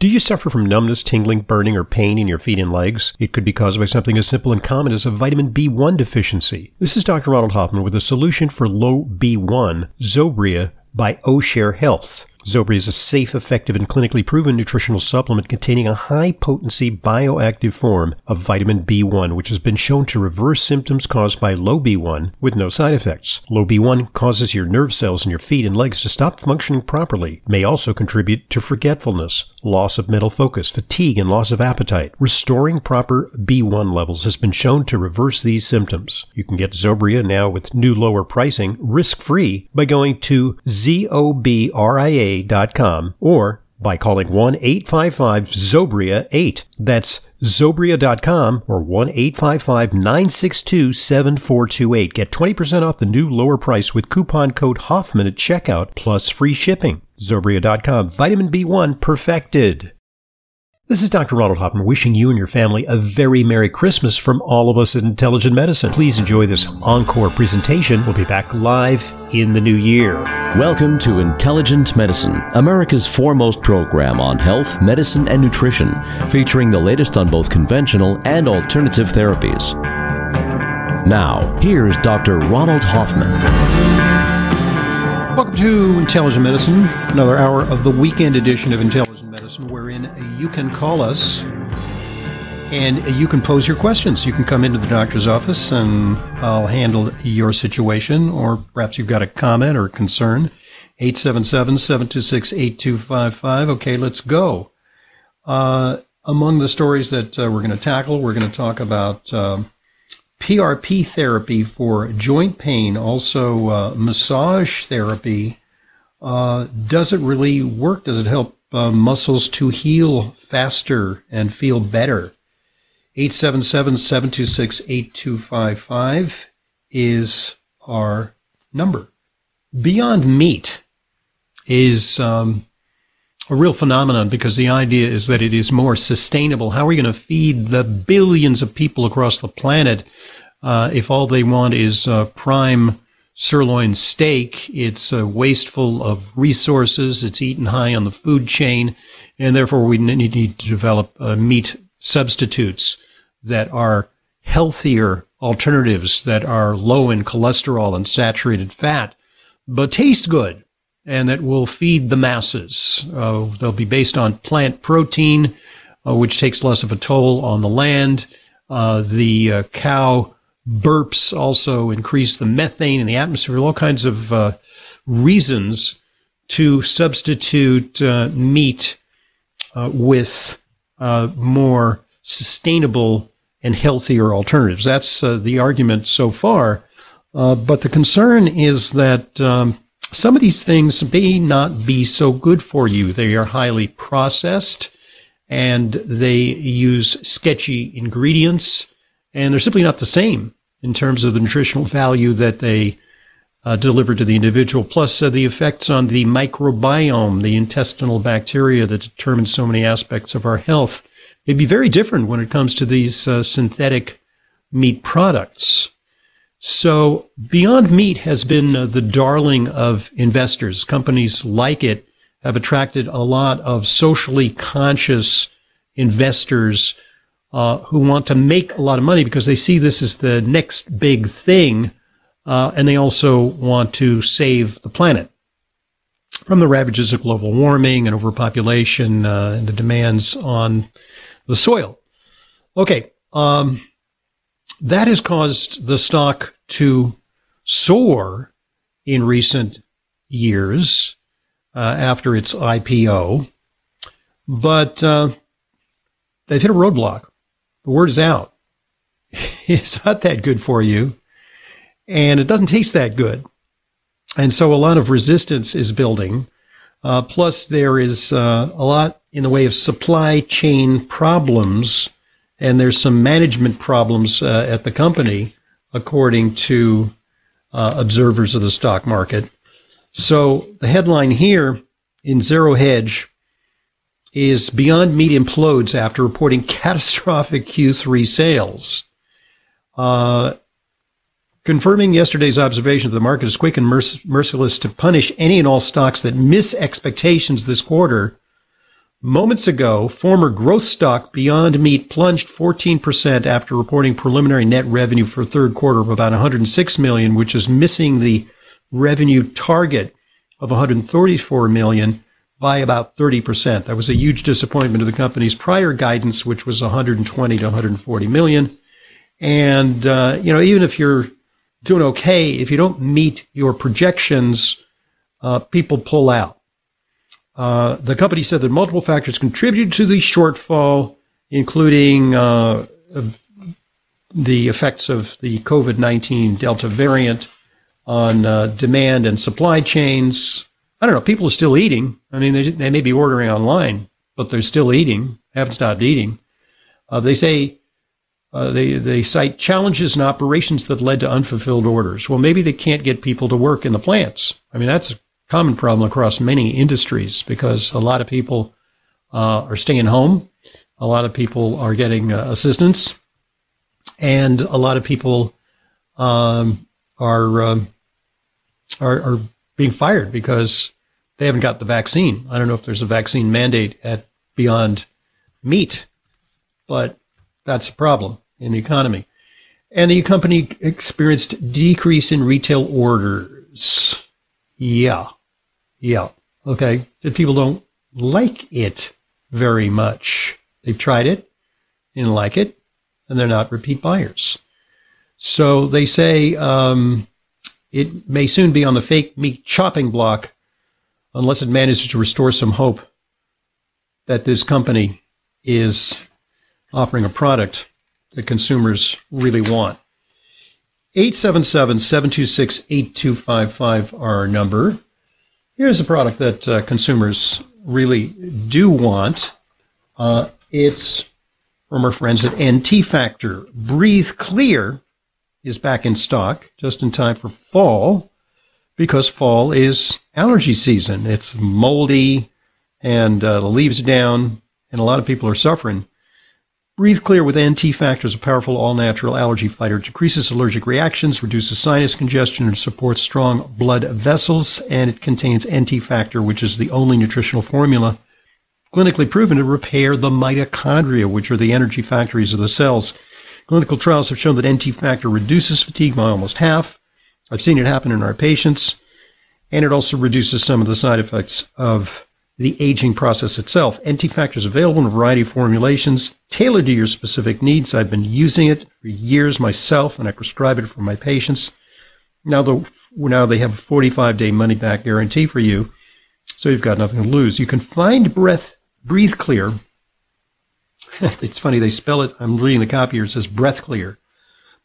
Do you suffer from numbness, tingling, burning, or pain in your feet and legs? It could be caused by something as simple and common as a vitamin B1 deficiency. This is Dr. Ronald Hoffman with a solution for low B1, Zobria by O'Share Health. Zobria is a safe, effective, and clinically proven nutritional supplement containing a high potency bioactive form of vitamin B1, which has been shown to reverse symptoms caused by low B1 with no side effects. Low B1 causes your nerve cells in your feet and legs to stop functioning properly, may also contribute to forgetfulness, loss of mental focus, fatigue, and loss of appetite. Restoring proper B1 levels has been shown to reverse these symptoms. You can get Zobria now with new lower pricing, risk free, by going to ZOBRIA zobria.com or by calling 1-855-ZOBRIA-8. That's Zobria.com or 1-855-962-7428. Get 20% off the new lower price with coupon code Hoffman at checkout plus free shipping. Zobria.com. Vitamin B1 perfected. This is Dr. Ronald Hoffman wishing you and your family a very Merry Christmas from all of us at Intelligent Medicine. Please enjoy this encore presentation. We'll be back live in the new year. Welcome to Intelligent Medicine, America's foremost program on health, medicine, and nutrition, featuring the latest on both conventional and alternative therapies. Now, here's Dr. Ronald Hoffman. Welcome to Intelligent Medicine, another hour of the weekend edition of Intelligent Wherein you can call us and you can pose your questions. You can come into the doctor's office and I'll handle your situation, or perhaps you've got a comment or concern. 877 726 8255. Okay, let's go. Uh, among the stories that uh, we're going to tackle, we're going to talk about uh, PRP therapy for joint pain, also uh, massage therapy. Uh, does it really work? Does it help uh, muscles to heal faster and feel better? 877-726-8255 is our number. Beyond Meat is um, a real phenomenon because the idea is that it is more sustainable. How are we going to feed the billions of people across the planet uh, if all they want is uh, prime sirloin steak? It's uh, wasteful of resources. It's eaten high on the food chain, and therefore we need to develop uh, meat substitutes that are healthier alternatives that are low in cholesterol and saturated fat, but taste good and that will feed the masses. Uh, they'll be based on plant protein, uh, which takes less of a toll on the land. Uh, the cow burps also increase the methane in the atmosphere, all kinds of uh, reasons to substitute uh, meat with more sustainable and healthier alternatives. That's uh, the argument so far. Uh, but the concern is that um, some of these things may not be so good for you. They are highly processed and they use sketchy ingredients and they're simply not the same in terms of the nutritional value that they uh, deliver to the individual, plus uh, the effects on the microbiome, the intestinal bacteria that determine so many aspects of our health may be very different when it comes to these uh, synthetic meat products. So Beyond Meat has been uh, the darling of investors. Companies like it have attracted a lot of socially conscious investors uh, who want to make a lot of money because they see this as the next big thing, uh, and they also want to save the planet from the ravages of global warming and overpopulation uh, and the demands on the soil. Okay. Um, that has caused the stock to soar in recent years uh, after its IPO, but uh, they've hit a roadblock. The word is out. it's not that good for you, and it doesn't taste that good. And so a lot of resistance is building. Uh, plus, there is uh, a lot in the way of supply chain problems, and there's some management problems uh, at the company, according to uh, observers of the stock market. So the headline here in Zero Hedge is Beyond Meat implodes after reporting catastrophic Q3 sales. Uh, confirming yesterday's observation that the market is quick and merc- merciless to punish any and all stocks that miss expectations this quarter Moments ago, former growth stock Beyond Meat plunged 14% after reporting preliminary net revenue for third quarter of about 106 million, which is missing the revenue target of 134 million by about 30%. That was a huge disappointment to the company's prior guidance, which was 120 to 140 million. And, uh, you know, even if you're doing okay, if you don't meet your projections, uh, people pull out. Uh, the company said that multiple factors contributed to the shortfall, including uh, the effects of the COVID 19 Delta variant on uh, demand and supply chains. I don't know. People are still eating. I mean, they, they may be ordering online, but they're still eating, haven't stopped eating. Uh, they say uh, they, they cite challenges in operations that led to unfulfilled orders. Well, maybe they can't get people to work in the plants. I mean, that's a common problem across many industries because a lot of people uh, are staying home. A lot of people are getting uh, assistance. And a lot of people um, are, um, are, are being fired because they haven't got the vaccine. I don't know if there's a vaccine mandate at Beyond Meat, but that's a problem in the economy. And the company experienced decrease in retail orders. Yeah. Yeah. Okay. The people don't like it very much. They've tried it, didn't like it, and they're not repeat buyers. So they say um, it may soon be on the fake meat chopping block unless it manages to restore some hope that this company is offering a product that consumers really want. 877 726 8255 our number. Here's a product that uh, consumers really do want. Uh, it's from our friends at NT Factor. Breathe Clear is back in stock just in time for fall because fall is allergy season. It's moldy and uh, the leaves are down, and a lot of people are suffering. Breathe Clear with NT Factor is a powerful all-natural allergy fighter. Decreases allergic reactions, reduces sinus congestion, and supports strong blood vessels. And it contains NT Factor, which is the only nutritional formula clinically proven to repair the mitochondria, which are the energy factories of the cells. Clinical trials have shown that NT Factor reduces fatigue by almost half. I've seen it happen in our patients. And it also reduces some of the side effects of the aging process itself. NT Factor is available in a variety of formulations tailored to your specific needs. I've been using it for years myself, and I prescribe it for my patients. Now, the, now they have a 45 day money back guarantee for you, so you've got nothing to lose. You can find Breath Breathe Clear. it's funny, they spell it. I'm reading the copy here. It says Breath Clear.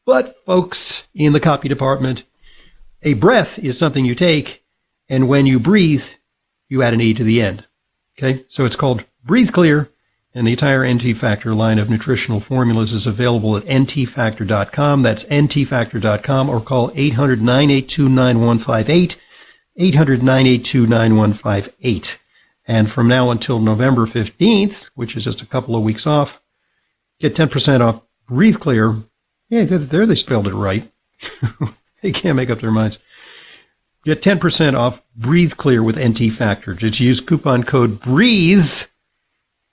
But, folks, in the copy department, a breath is something you take, and when you breathe, you add an E to the end. Okay, so it's called Breathe Clear, and the entire NT Factor line of nutritional formulas is available at ntfactor.com. That's ntfactor.com, or call 800 982 9158. 800 982 9158. And from now until November 15th, which is just a couple of weeks off, get 10% off Breathe Clear. Yeah, there they spelled it right. they can't make up their minds. Get 10% off Breathe Clear with NT Factor. Just use coupon code BREATHE.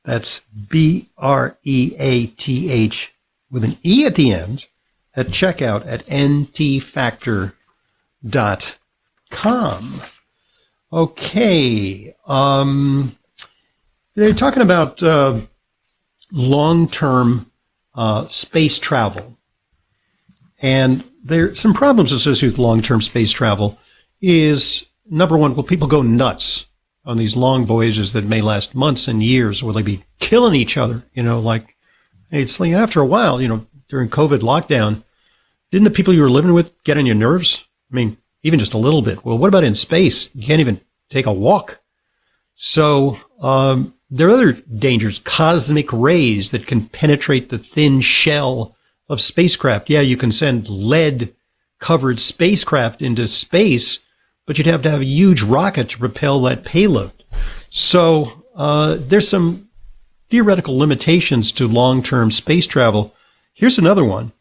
That's B R E A T H with an E at the end at checkout at ntfactor.com. Okay. Um, they're talking about uh, long term uh, space travel. And there's some problems associated with long term space travel is number one, will people go nuts on these long voyages that may last months and years? Will they be killing each other? You know, like it's like after a while, you know, during COVID lockdown, didn't the people you were living with get on your nerves? I mean, even just a little bit. Well, what about in space? You can't even take a walk. So, um, there are other dangers, cosmic rays that can penetrate the thin shell of spacecraft. Yeah, you can send lead covered spacecraft into space, but you'd have to have a huge rocket to propel that payload. So uh, there's some theoretical limitations to long term space travel. Here's another one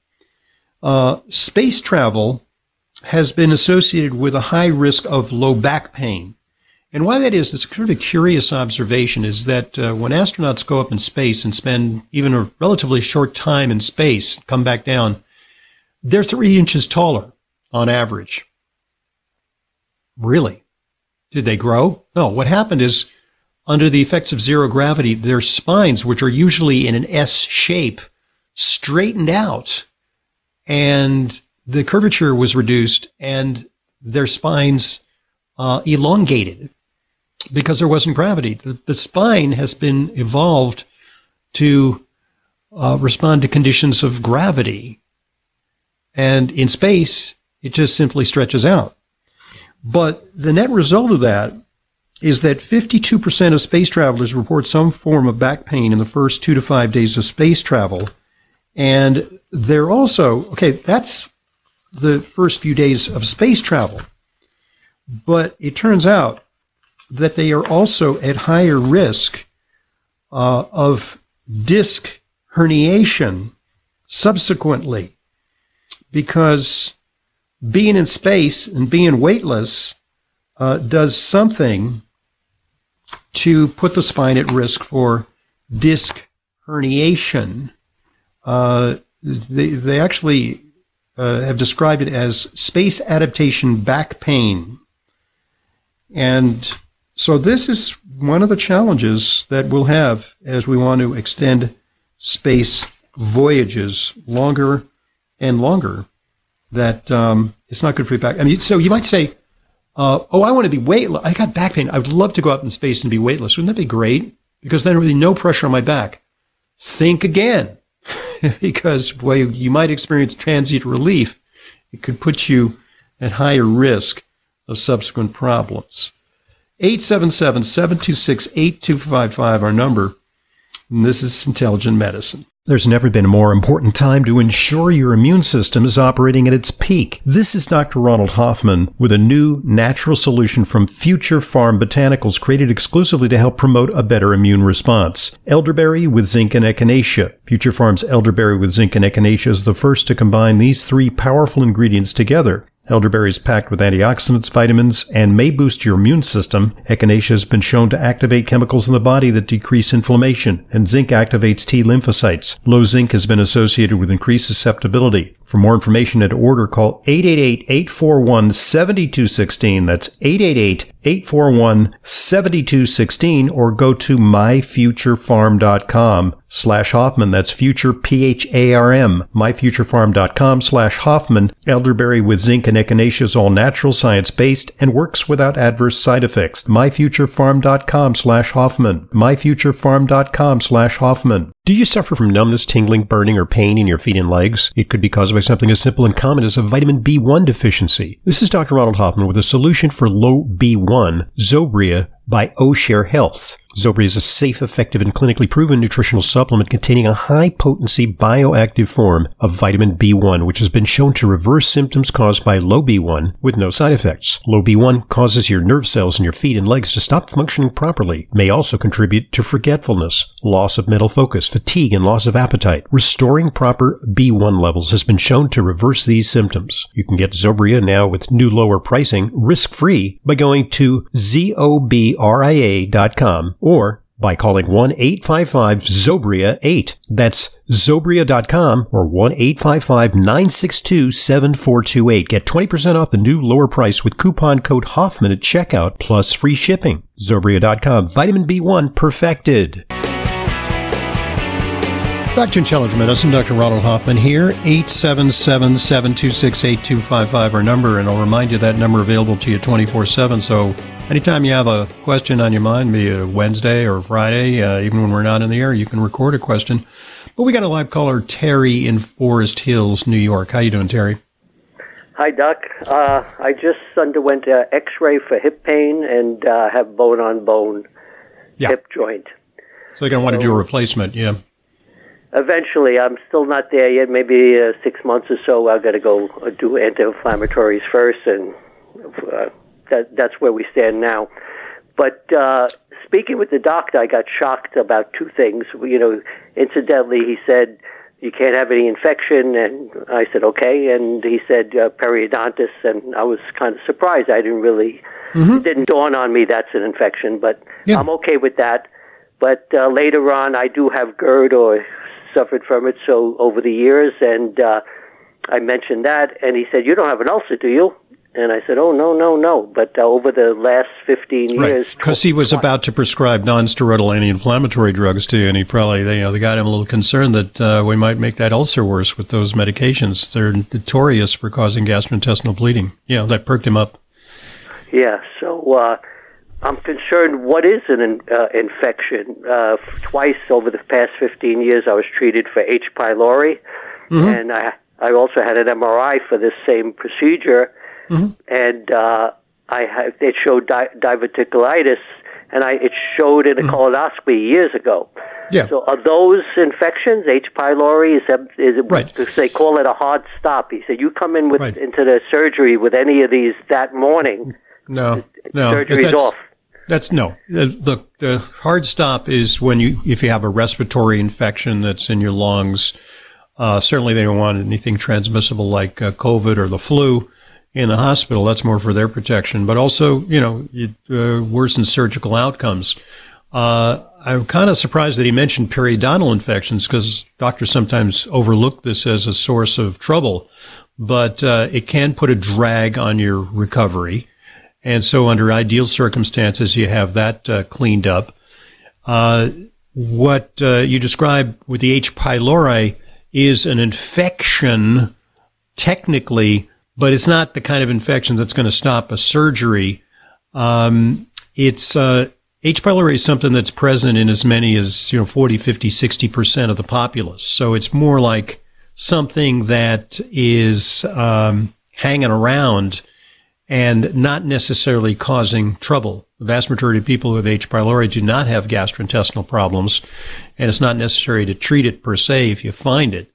uh, space travel has been associated with a high risk of low back pain. And why that is, it's sort of a curious observation, is that uh, when astronauts go up in space and spend even a relatively short time in space, come back down, they're three inches taller on average. Really? Did they grow? No. What happened is, under the effects of zero gravity, their spines, which are usually in an S shape, straightened out and the curvature was reduced and their spines uh, elongated because there wasn't gravity. The, the spine has been evolved to uh, respond to conditions of gravity. And in space, it just simply stretches out. But the net result of that is that 52% of space travelers report some form of back pain in the first two to five days of space travel. And they're also, okay, that's the first few days of space travel. But it turns out that they are also at higher risk uh, of disc herniation subsequently because being in space and being weightless uh, does something to put the spine at risk for disc herniation. Uh, they, they actually uh, have described it as space adaptation back pain. And so this is one of the challenges that we'll have as we want to extend space voyages longer and longer. That um, it's not good for your back. I mean, so you might say, uh, "Oh, I want to be weightless. I got back pain. I would love to go out in space and be weightless. Wouldn't that be great? Because then there would be no pressure on my back." Think again, because boy, you might experience transient relief. It could put you at higher risk of subsequent problems. 877 726 8255, our number. And this is Intelligent Medicine. There's never been a more important time to ensure your immune system is operating at its peak. This is Dr. Ronald Hoffman with a new natural solution from Future Pharm Botanicals created exclusively to help promote a better immune response. Elderberry with zinc and echinacea. Future Pharm's elderberry with zinc and echinacea is the first to combine these three powerful ingredients together. Elderberry is packed with antioxidants, vitamins, and may boost your immune system. Echinacea has been shown to activate chemicals in the body that decrease inflammation, and zinc activates T lymphocytes. Low zinc has been associated with increased susceptibility. For more information and order, call 888-841-7216. That's 888-841-7216 or go to myfuturepharm.com slash Hoffman. That's future P-H-A-R-M. Myfuturepharm.com slash Hoffman. Elderberry with zinc and echinacea is all natural, science-based, and works without adverse side effects. Myfuturepharm.com slash Hoffman. Myfuturepharm.com slash Hoffman. Do you suffer from numbness, tingling, burning, or pain in your feet and legs? It could be caused by something as simple and common as a vitamin B1 deficiency. This is Dr. Ronald Hoffman with a solution for low B1, Zobria by O'Share Health. Zobria is a safe, effective, and clinically proven nutritional supplement containing a high potency bioactive form of vitamin B1, which has been shown to reverse symptoms caused by low B1 with no side effects. Low B1 causes your nerve cells in your feet and legs to stop functioning properly, may also contribute to forgetfulness, loss of mental focus, fatigue, and loss of appetite. Restoring proper B1 levels has been shown to reverse these symptoms. You can get Zobria now with new lower pricing, risk free, by going to zobria.com or by calling 1-855-ZOBRIA-8. That's Zobria.com or 1-855-962-7428. Get 20% off the new lower price with coupon code Hoffman at checkout plus free shipping. Zobria.com. Vitamin B1 perfected. Back to Intelligent Medicine, Dr. Ronald Hoffman here, 877-726-8255, our number, and I'll remind you that number available to you 24-7, so anytime you have a question on your mind, be it Wednesday or Friday, uh, even when we're not in the air, you can record a question. But we got a live caller, Terry in Forest Hills, New York. How you doing, Terry? Hi, Doc. Uh, I just underwent an X-ray for hip pain and uh, have bone-on-bone Yeah. hip joint. So you're going to want to do a replacement, yeah. Eventually, I'm still not there yet. Maybe uh, six months or so. I've got to go uh, do anti-inflammatories first, and uh, that that's where we stand now. But uh, speaking with the doctor, I got shocked about two things. You know, incidentally, he said you can't have any infection. And I said, okay. And he said, uh, periodontitis. And I was kind of surprised. I didn't really, mm-hmm. it didn't dawn on me that's an infection, but yeah. I'm okay with that. But uh, later on, I do have GERD or suffered from it so over the years. And uh, I mentioned that. And he said, you don't have an ulcer, do you? And I said, "Oh no, no, no!" But uh, over the last fifteen years, because he was about to prescribe non-steroidal anti-inflammatory drugs to you, and he probably, they, you know, they got him a little concerned that uh, we might make that ulcer worse with those medications. They're notorious for causing gastrointestinal bleeding. You know, that perked him up. Yeah. So uh, I'm concerned. What is an in, uh, infection? Uh, twice over the past fifteen years, I was treated for H. pylori, mm-hmm. and I I also had an MRI for this same procedure mm-hmm. and uh, I had, it showed di- diverticulitis, and I it showed in a mm-hmm. colonoscopy years ago. Yeah. So are those infections H. pylori? Is, that, is it, right. They call it a hard stop. He said you come in with right. into the surgery with any of these that morning. No, no, surgery's off. That's no. The, the hard stop is when you if you have a respiratory infection that's in your lungs. Uh, certainly, they don't want anything transmissible like uh, COVID or the flu in the hospital. That's more for their protection, but also, you know, it uh, worsens surgical outcomes. Uh, I'm kind of surprised that he mentioned periodontal infections because doctors sometimes overlook this as a source of trouble, but uh, it can put a drag on your recovery. And so, under ideal circumstances, you have that uh, cleaned up. Uh, what uh, you describe with the H. pylori is an infection, technically, but it's not the kind of infection that's going to stop a surgery. Um, it's uh, H. pylori is something that's present in as many as you know 40, 50, 60 percent of the populace. So it's more like something that is um, hanging around and not necessarily causing trouble. The vast majority of people with H. pylori do not have gastrointestinal problems, and it's not necessary to treat it per se if you find it.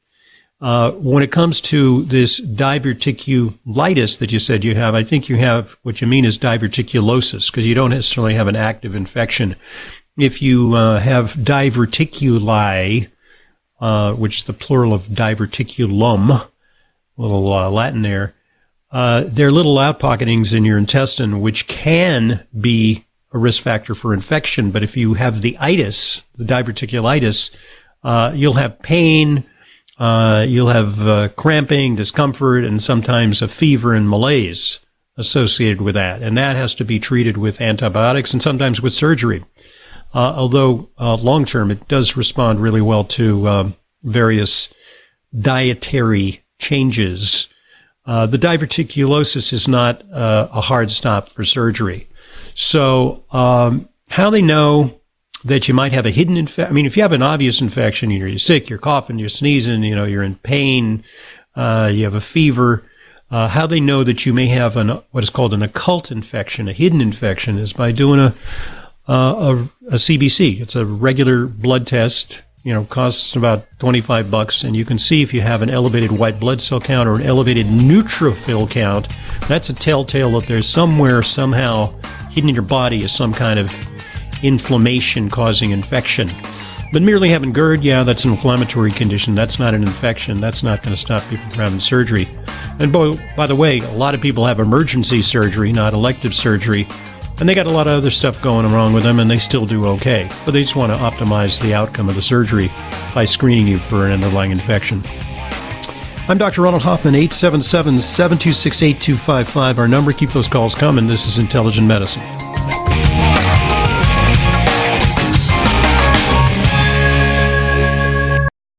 Uh, when it comes to this diverticulitis that you said you have, I think you have what you mean is diverticulosis because you don't necessarily have an active infection. If you uh, have diverticuli, uh, which is the plural of diverticulum, a little uh, Latin there, uh, they're little outpocketings in your intestine which can be a risk factor for infection. But if you have the itis, the diverticulitis, uh, you'll have pain uh, you'll have uh, cramping, discomfort, and sometimes a fever and malaise associated with that. And that has to be treated with antibiotics and sometimes with surgery. Uh, although uh, long term, it does respond really well to um, various dietary changes. Uh, the diverticulosis is not uh, a hard stop for surgery. So, um, how they know that you might have a hidden infection. I mean, if you have an obvious infection, you're sick, you're coughing, you're sneezing, you know, you're in pain, uh, you have a fever. Uh, how they know that you may have an what is called an occult infection, a hidden infection, is by doing a uh, a, a CBC. It's a regular blood test. You know, costs about twenty five bucks, and you can see if you have an elevated white blood cell count or an elevated neutrophil count. That's a telltale that there's somewhere somehow hidden in your body is some kind of inflammation causing infection. But merely having GERD, yeah, that's an inflammatory condition. That's not an infection. That's not going to stop people from having surgery. And by, by the way, a lot of people have emergency surgery, not elective surgery, and they got a lot of other stuff going wrong with them, and they still do okay. But they just want to optimize the outcome of the surgery by screening you for an underlying infection. I'm Dr. Ronald Hoffman, 877 726 8255. Our number, keep those calls coming. This is Intelligent Medicine.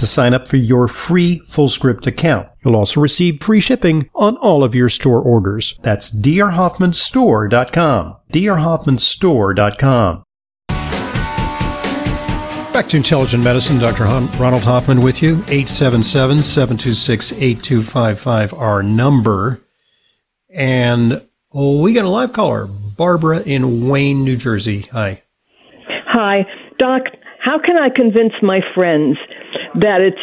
to sign up for your free FullScript account. You'll also receive free shipping on all of your store orders. That's drhoffmanstore.com. drhoffmanstore.com. Back to Intelligent Medicine, Dr. Ronald Hoffman with you. 877 726 8255, our number. And oh, we got a live caller, Barbara in Wayne, New Jersey. Hi. Hi. Doc, how can I convince my friends that it's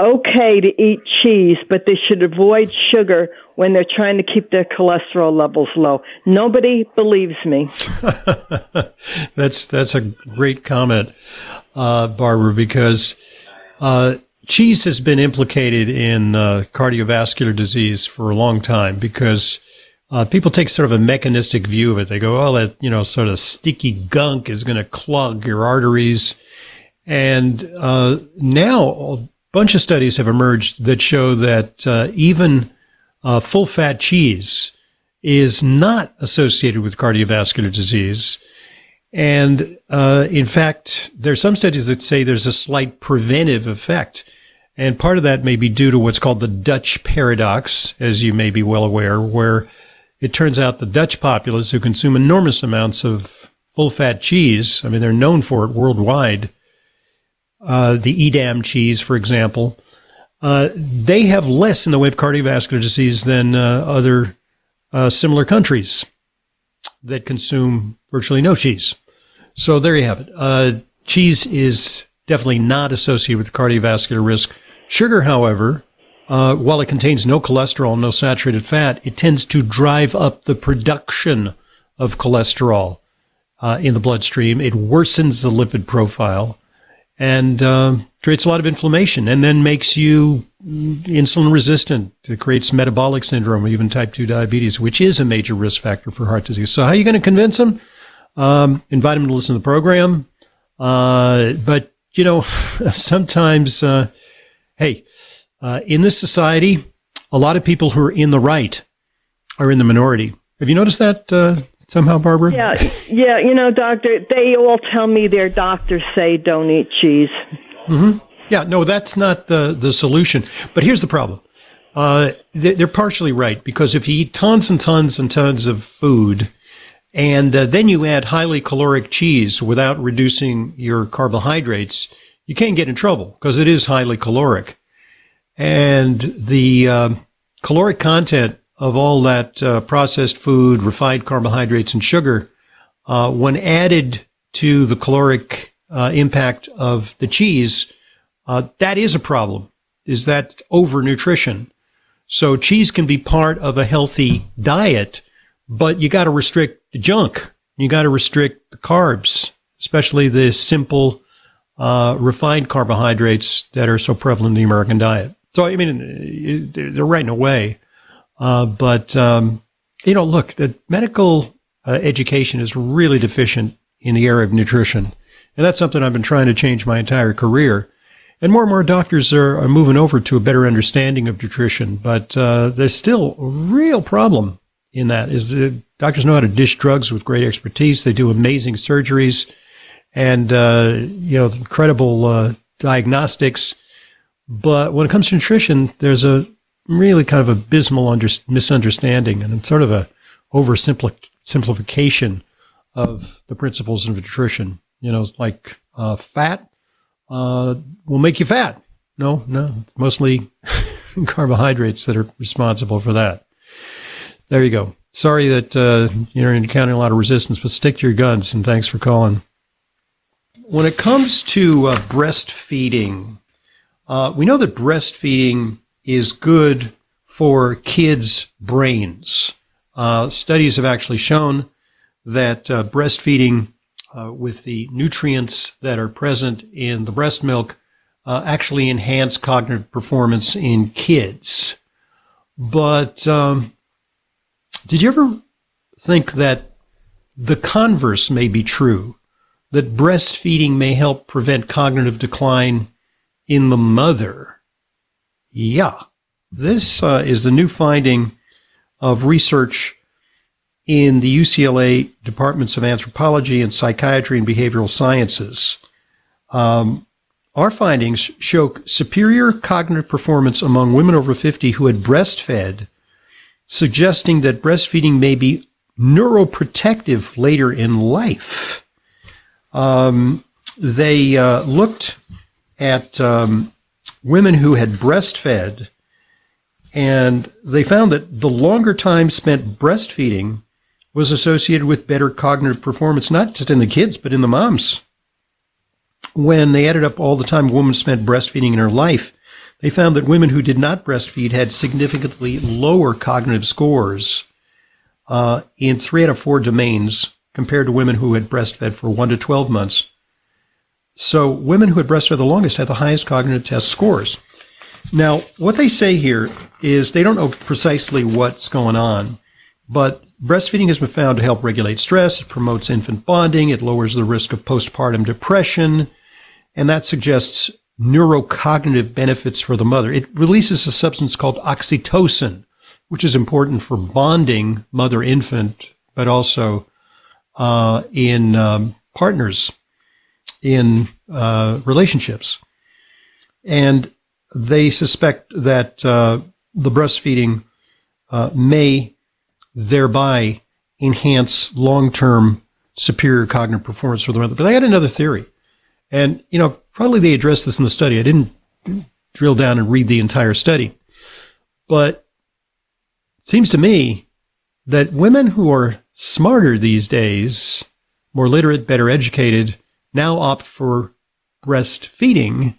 okay to eat cheese, but they should avoid sugar when they're trying to keep their cholesterol levels low. Nobody believes me. that's that's a great comment, uh, Barbara, because uh, cheese has been implicated in uh, cardiovascular disease for a long time because. Uh, people take sort of a mechanistic view of it. They go, "Oh, that you know, sort of sticky gunk is going to clog your arteries," And uh, now a bunch of studies have emerged that show that uh, even uh, full fat cheese is not associated with cardiovascular disease. And uh, in fact, there are some studies that say there's a slight preventive effect. And part of that may be due to what's called the Dutch paradox, as you may be well aware, where it turns out the Dutch populace who consume enormous amounts of full fat cheese, I mean, they're known for it worldwide, uh, the Edam cheese, for example, uh, they have less in the way of cardiovascular disease than uh, other uh, similar countries that consume virtually no cheese. So there you have it. Uh, cheese is definitely not associated with cardiovascular risk. Sugar, however, while it contains no cholesterol, no saturated fat, it tends to drive up the production of cholesterol in the bloodstream. It worsens the lipid profile and uh, creates a lot of inflammation and then makes you insulin resistant. It creates metabolic syndrome, even type 2 diabetes, which is a major risk factor for heart disease. So, how are you going to convince them? Um, invite them to listen to the program. Uh, but, you know, sometimes, uh, hey, uh, in this society, a lot of people who are in the right are in the minority. Have you noticed that, uh, somehow, Barbara? Yeah, yeah. You know, doctor, they all tell me their doctors say don't eat cheese. Mm-hmm. Yeah, no, that's not the the solution. But here's the problem. Uh, they're partially right because if you eat tons and tons and tons of food, and uh, then you add highly caloric cheese without reducing your carbohydrates, you can't get in trouble because it is highly caloric. And the uh, caloric content of all that uh, processed food, refined carbohydrates, and sugar, uh, when added to the caloric uh, impact of the cheese, uh, that is a problem. Is that overnutrition? So cheese can be part of a healthy diet, but you got to restrict the junk. You got to restrict the carbs, especially the simple, uh, refined carbohydrates that are so prevalent in the American diet. So I mean, they're right in a way. Uh, but, um, you know, look, the medical uh, education is really deficient in the area of nutrition. And that's something I've been trying to change my entire career. And more and more doctors are, are moving over to a better understanding of nutrition. But uh, there's still a real problem in that is that doctors know how to dish drugs with great expertise. They do amazing surgeries and, uh, you know, incredible uh, diagnostics. But when it comes to nutrition, there's a really kind of abysmal under, misunderstanding and sort of a oversimplification of the principles of nutrition. You know, like uh, fat uh, will make you fat. No, no, it's mostly carbohydrates that are responsible for that. There you go. Sorry that uh, you're encountering a lot of resistance, but stick to your guns. And thanks for calling. When it comes to uh, breastfeeding, uh, we know that breastfeeding is good for kids' brains. Uh, studies have actually shown that uh, breastfeeding uh, with the nutrients that are present in the breast milk uh, actually enhance cognitive performance in kids. But um, did you ever think that the converse may be true? That breastfeeding may help prevent cognitive decline in the mother? Yeah. This uh, is the new finding of research in the UCLA departments of anthropology and psychiatry and behavioral sciences. Um, our findings show superior cognitive performance among women over 50 who had breastfed, suggesting that breastfeeding may be neuroprotective later in life. Um, they uh, looked at um, women who had breastfed, and they found that the longer time spent breastfeeding was associated with better cognitive performance, not just in the kids, but in the moms when they added up all the time a woman spent breastfeeding in her life, they found that women who did not breastfeed had significantly lower cognitive scores uh, in three out of four domains compared to women who had breastfed for one to 12 months. So women who had breastfed the longest had the highest cognitive test scores. Now, what they say here is they don't know precisely what's going on, but breastfeeding has been found to help regulate stress. It promotes infant bonding. It lowers the risk of postpartum depression and that suggests neurocognitive benefits for the mother. It releases a substance called oxytocin, which is important for bonding mother infant, but also uh, in um, partners in uh, relationships. And they suspect that uh, the breastfeeding uh, may thereby enhance long term superior cognitive performance for the mother. But I had another theory. And, you know, probably they addressed this in the study. I didn't drill down and read the entire study. But it seems to me that women who are smarter these days, more literate, better educated, now opt for breastfeeding,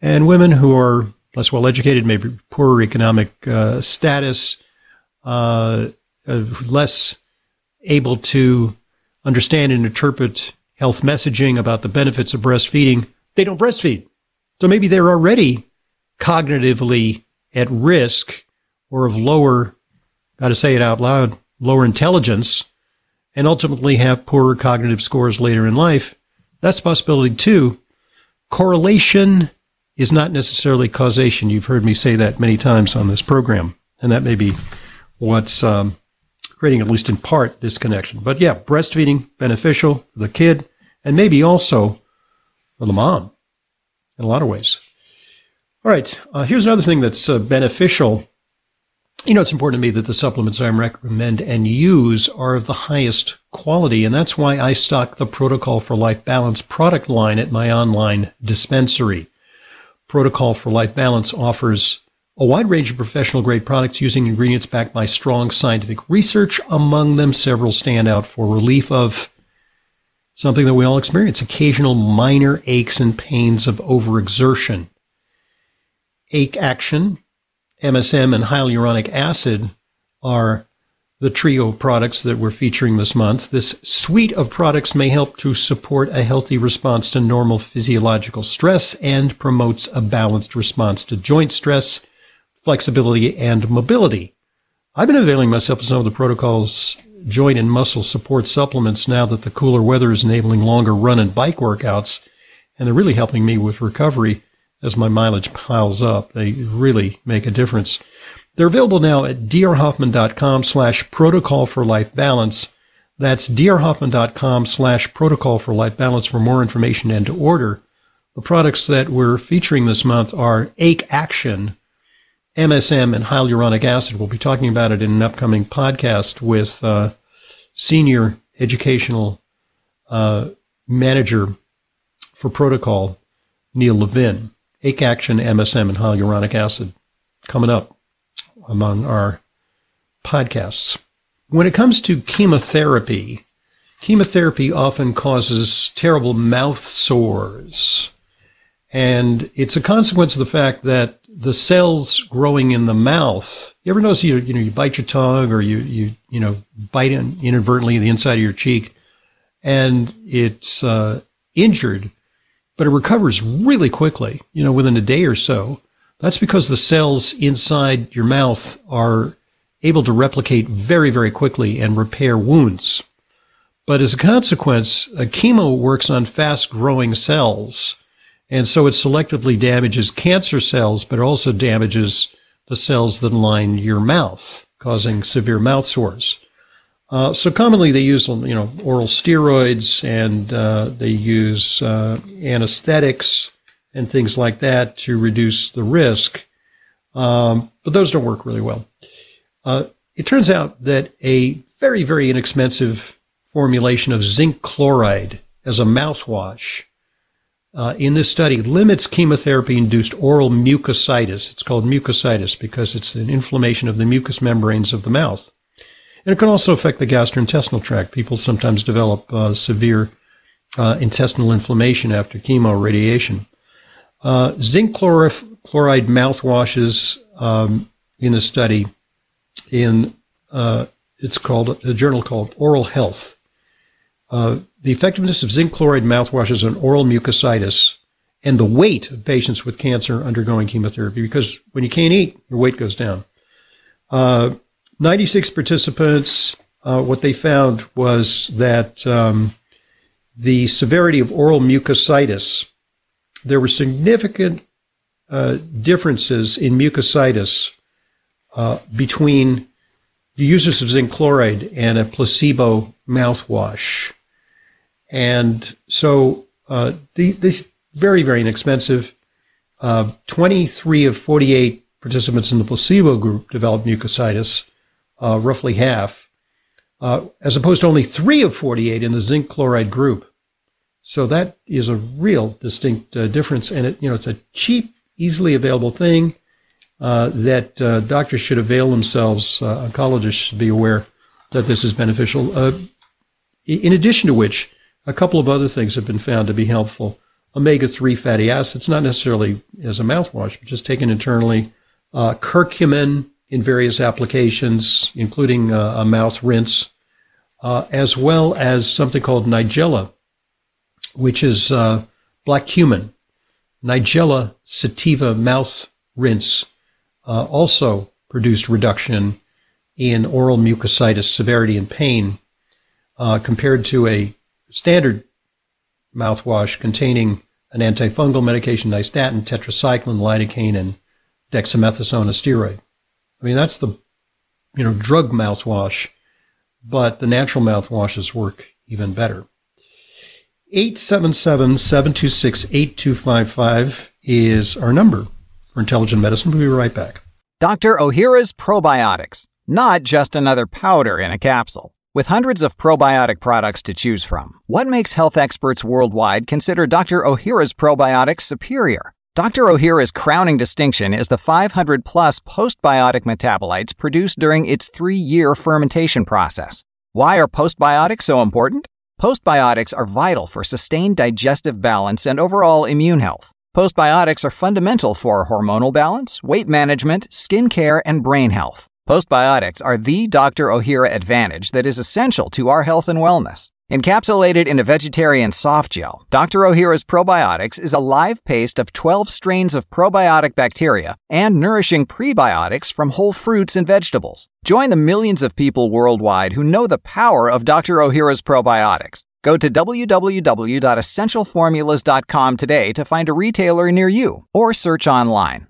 and women who are less well educated, maybe poorer economic uh, status, uh, uh, less able to understand and interpret health messaging about the benefits of breastfeeding, they don't breastfeed. So maybe they're already cognitively at risk or of lower, got to say it out loud, lower intelligence, and ultimately have poorer cognitive scores later in life. That's possibility too. Correlation is not necessarily causation. You've heard me say that many times on this program, and that may be what's um, creating, at least in part, this connection. But yeah, breastfeeding beneficial for the kid, and maybe also for the mom in a lot of ways. All right, uh, here's another thing that's uh, beneficial. You know, it's important to me that the supplements I recommend and use are of the highest quality, and that's why I stock the Protocol for Life Balance product line at my online dispensary. Protocol for Life Balance offers a wide range of professional grade products using ingredients backed by strong scientific research. Among them, several stand out for relief of something that we all experience occasional minor aches and pains of overexertion. Ache Action, MSM, and hyaluronic acid are the trio of products that we're featuring this month. This suite of products may help to support a healthy response to normal physiological stress and promotes a balanced response to joint stress, flexibility, and mobility. I've been availing myself of some of the protocols joint and muscle support supplements now that the cooler weather is enabling longer run and bike workouts. And they're really helping me with recovery as my mileage piles up. They really make a difference. They're available now at drhoffman.com slash protocol for life balance. That's drhoffman.com slash protocol for life balance for more information and to order. The products that we're featuring this month are Ache Action, MSM and hyaluronic acid. We'll be talking about it in an upcoming podcast with uh, senior educational uh, manager for protocol, Neil Levin. Ache Action, MSM, and hyaluronic acid coming up among our podcasts. When it comes to chemotherapy, chemotherapy often causes terrible mouth sores. And it's a consequence of the fact that the cells growing in the mouth. You ever notice you you know you bite your tongue or you you you know bite in, inadvertently the inside of your cheek, and it's uh, injured, but it recovers really quickly. You know, within a day or so. That's because the cells inside your mouth are able to replicate very very quickly and repair wounds. But as a consequence, a chemo works on fast growing cells and so it selectively damages cancer cells, but also damages the cells that line your mouth, causing severe mouth sores. Uh, so commonly they use you know oral steroids and uh, they use uh, anesthetics and things like that to reduce the risk, um, but those don't work really well. Uh, it turns out that a very very inexpensive formulation of zinc chloride as a mouthwash uh, in this study limits chemotherapy induced oral mucositis. It's called mucositis because it's an inflammation of the mucous membranes of the mouth. And it can also affect the gastrointestinal tract. People sometimes develop uh, severe uh, intestinal inflammation after chemo radiation. Uh, zinc chloride mouthwashes um, in a study in uh, it's called a journal called Oral Health. Uh, the effectiveness of zinc chloride mouthwashes on oral mucositis and the weight of patients with cancer undergoing chemotherapy, because when you can't eat, your weight goes down. Uh, 96 participants, uh, what they found was that um, the severity of oral mucositis, there were significant uh, differences in mucositis uh, between the users of zinc chloride and a placebo mouthwash. And so uh, the, this very, very inexpensive. Uh, 23 of 48 participants in the placebo group developed mucositis, uh, roughly half, uh, as opposed to only 3 of 48 in the zinc chloride group. So that is a real distinct uh, difference. And it, you know, it's a cheap, easily available thing uh, that doctors should avail themselves, oncologists should be aware that this is beneficial. in addition to which, a couple of other things have been found to be helpful. Omega 3 fatty acids, not necessarily as a mouthwash, but just taken internally. Uh, curcumin in various applications, including uh, a mouth rinse, uh, as well as something called Nigella, which is uh, black cumin. Nigella sativa mouth rinse uh, also produced reduction in oral mucositis severity and pain uh, compared to a standard mouthwash containing an antifungal medication, nystatin, tetracycline, lidocaine, and dexamethasone, a steroid. I mean, that's the, you know, drug mouthwash, but the natural mouthwashes work even better. 877-726-8255 is our number for intelligent medicine. We'll be right back. Dr. Ohhira's Probiotics, not just another powder in a capsule. With hundreds of probiotic products to choose from, what makes health experts worldwide consider Dr. Ohhira's probiotics superior? Dr. Ohhira's crowning distinction is the 500 plus postbiotic metabolites produced during its three year fermentation process. Why are postbiotics so important? Postbiotics are vital for sustained digestive balance and overall immune health. Postbiotics are fundamental for hormonal balance, weight management, skin care, and brain health. Postbiotics are the Dr. Ohhira advantage that is essential to our health and wellness. Encapsulated in a vegetarian soft gel, Dr. Ohhira's Probiotics is a live paste of 12 strains of probiotic bacteria and nourishing prebiotics from whole fruits and vegetables. Join the millions of people worldwide who know the power of Dr. Ohhira's probiotics. Go to www.essentialformulas.com today to find a retailer near you or search online.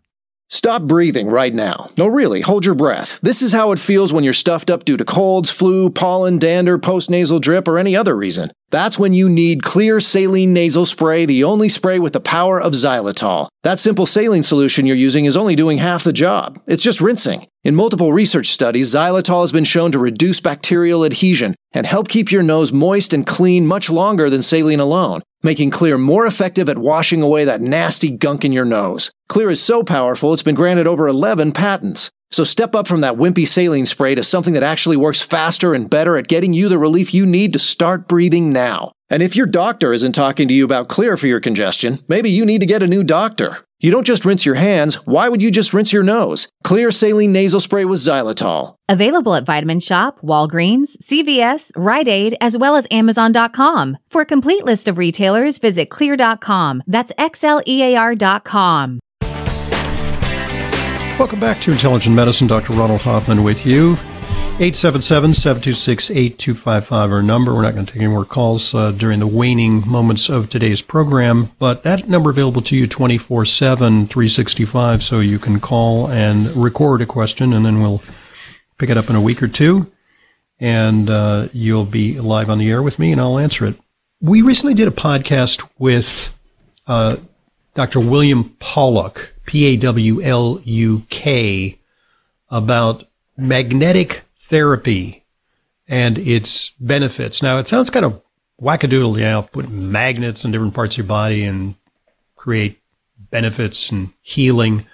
Stop breathing right now. No, really, hold your breath. This is how it feels when you're stuffed up due to colds, flu, pollen, dander, postnasal drip, or any other reason. That's when you need Xlear Saline Nasal Spray, the only spray with the power of xylitol. That simple saline solution you're using is only doing half the job. It's just rinsing. In multiple research studies, xylitol has been shown to reduce bacterial adhesion and help keep your nose moist and clean much longer than saline alone, making Xlear more effective at washing away that nasty gunk in your nose. Xlear is so powerful, it's been granted over 11 patents. So step up from that wimpy saline spray to something that actually works faster and better at getting you the relief you need to start breathing now. And if your doctor isn't talking to you about Xlear for your congestion, maybe you need to get a new doctor. You don't just rinse your hands, why would you just rinse your nose? Xlear saline nasal spray with xylitol. Available at Vitamin Shoppe, Walgreens, CVS, Rite Aid, as well as Amazon.com. For a complete list of retailers, visit xlear.com. That's X L E A R.com. Welcome back to Intelligent Medicine. Dr. Ronald Hoffman with you. 877-726-8255 our number. We're not going to take any more calls uh, during the waning moments of today's program, but that number available to you 24-7, 365, so you can call and record a question, and then we'll pick it up in a week or two. and uh, you'll be live on the air with me, and I'll answer it. We recently did a podcast with uh, Dr. William Pawluk, P A W L U K, about magnetic therapy and its benefits. Now, it sounds kind of wackadoodle, you know, put magnets in different parts of your body and create benefits and healing,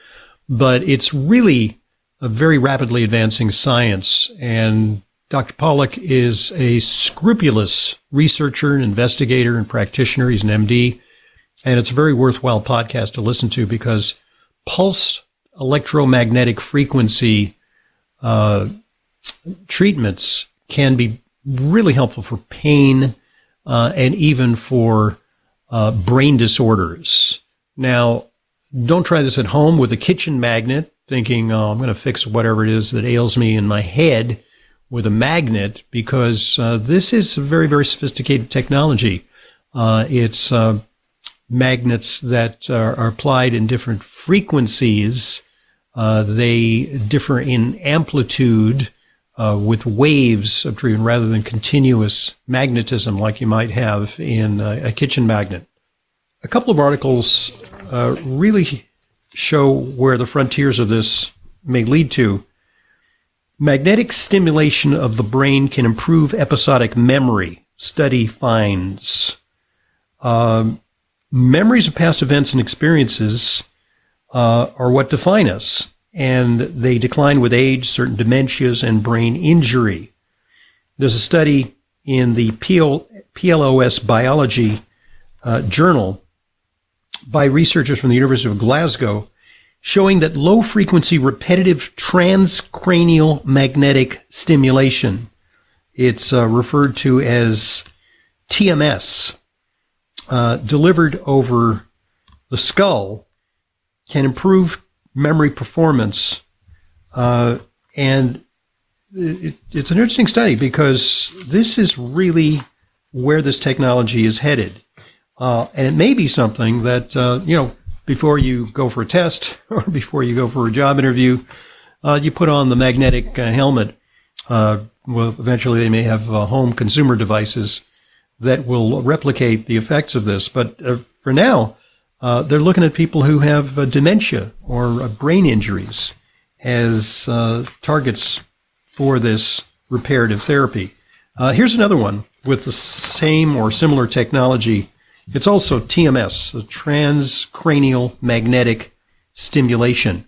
but it's really a very rapidly advancing science. And Dr. Pawluk is a scrupulous researcher and investigator and practitioner. He's an MD. And it's a very worthwhile podcast to listen to because pulse electromagnetic frequency uh, treatments can be really helpful for pain uh, and even for uh, brain disorders. Now, don't try this at home with a kitchen magnet, thinking, oh, I'm going to fix whatever it is that ails me in my head with a magnet, because uh, this is very, very sophisticated technology. Uh, it's uh, magnets that are, are, applied in different frequencies. Uh, they differ in amplitude uh, with waves of treatment rather than continuous magnetism like you might have in a, a kitchen magnet. A couple of articles uh, really show where the frontiers of this may lead to. Magnetic stimulation of the brain can improve episodic memory, study finds. Um, memories of past events and experiences uh, are what define us and they decline with age, certain dementias, and brain injury. There's a study in the PL, PLOS Biology uh, Journal by researchers from the University of Glasgow showing that low frequency repetitive transcranial magnetic stimulation, it's uh, referred to as TMS, uh, delivered over the skull, can improve memory performance. Uh, and it, it's an interesting study because this is really where this technology is headed. Uh, and it may be something that, uh, you know, before you go for a test or before you go for a job interview, uh, you put on the magnetic uh, helmet. Uh, well, eventually they may have home consumer devices that will replicate the effects of this. But for now, uh, they're looking at people who have uh, dementia or uh, brain injuries as uh, targets for this reparative therapy. Uh, here's another one with the same or similar technology. It's also TMS, transcranial magnetic stimulation.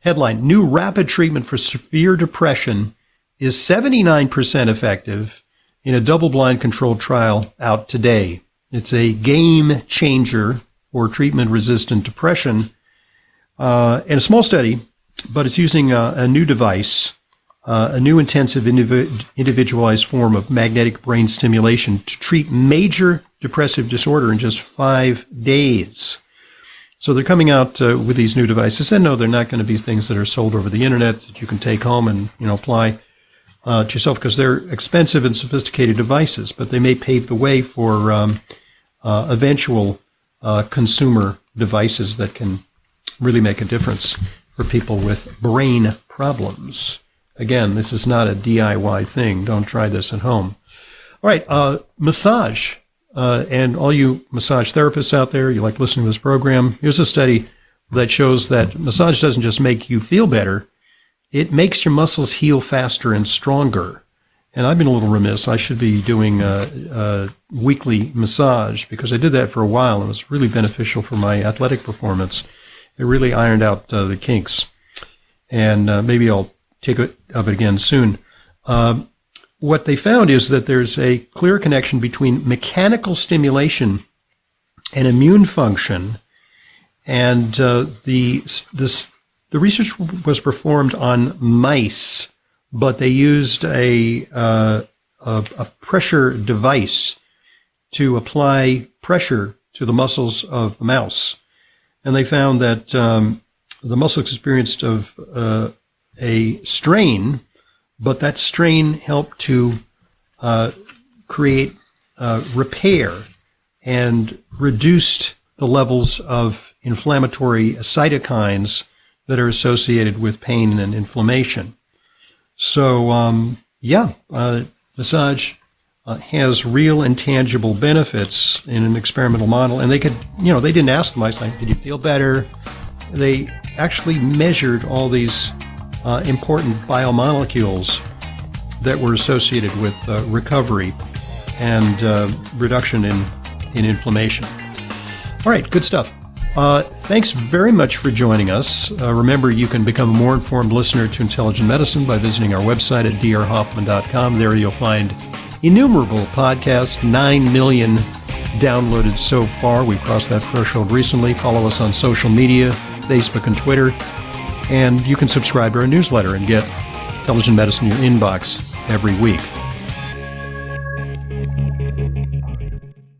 Headline New rapid treatment for severe depression is 79% effective in a double blind controlled trial out today. It's a game changer for treatment resistant depression. Uh, in a small study, but it's using a, a new device, uh, a new intensive indiv- individualized form of magnetic brain stimulation to treat major depressive disorder in just five days. So they're coming out uh, with these new devices, and no, they're not going to be things that are sold over the internet that you can take home and you know apply uh, to yourself because they're expensive and sophisticated devices. But they may pave the way for um, uh, eventual uh, consumer devices that can really make a difference for people with brain problems. Again, this is not a DIY thing. Don't try this at home. All right, uh, massage. Uh, and all you massage therapists out there, you like listening to this program, here's a study that shows that massage doesn't just make you feel better, it makes your muscles heal faster and stronger. And I've been a little remiss. I should be doing a, a, weekly massage because I did that for a while and it was really beneficial for my athletic performance. It really ironed out uh, the kinks. And uh, maybe I'll take it up again soon. Uh, what they found is that there's a clear connection between mechanical stimulation and immune function. And uh, the, this, the research was performed on mice but they used a, uh, a, a pressure device to apply pressure to the muscles of the mouse, and they found that um, the muscles experienced of uh, a strain, but that strain helped to uh, create uh, repair and reduced the levels of inflammatory cytokines that are associated with pain and inflammation. So um, yeah, uh, massage uh, has real and tangible benefits in an experimental model. And they could, you know, they didn't ask the mice, like, did you feel better? They actually measured all these uh, important biomolecules that were associated with uh, recovery and uh, reduction in, in inflammation. All right, good stuff. Uh, thanks very much for joining us. Uh, remember, you can become a more informed listener to intelligent medicine by visiting our website at drhoffman.com. There you'll find innumerable podcasts, 9 million downloaded so far. We've crossed that threshold recently. Follow us on social media, Facebook and Twitter. And you can subscribe to our newsletter and get intelligent medicine in your inbox every week.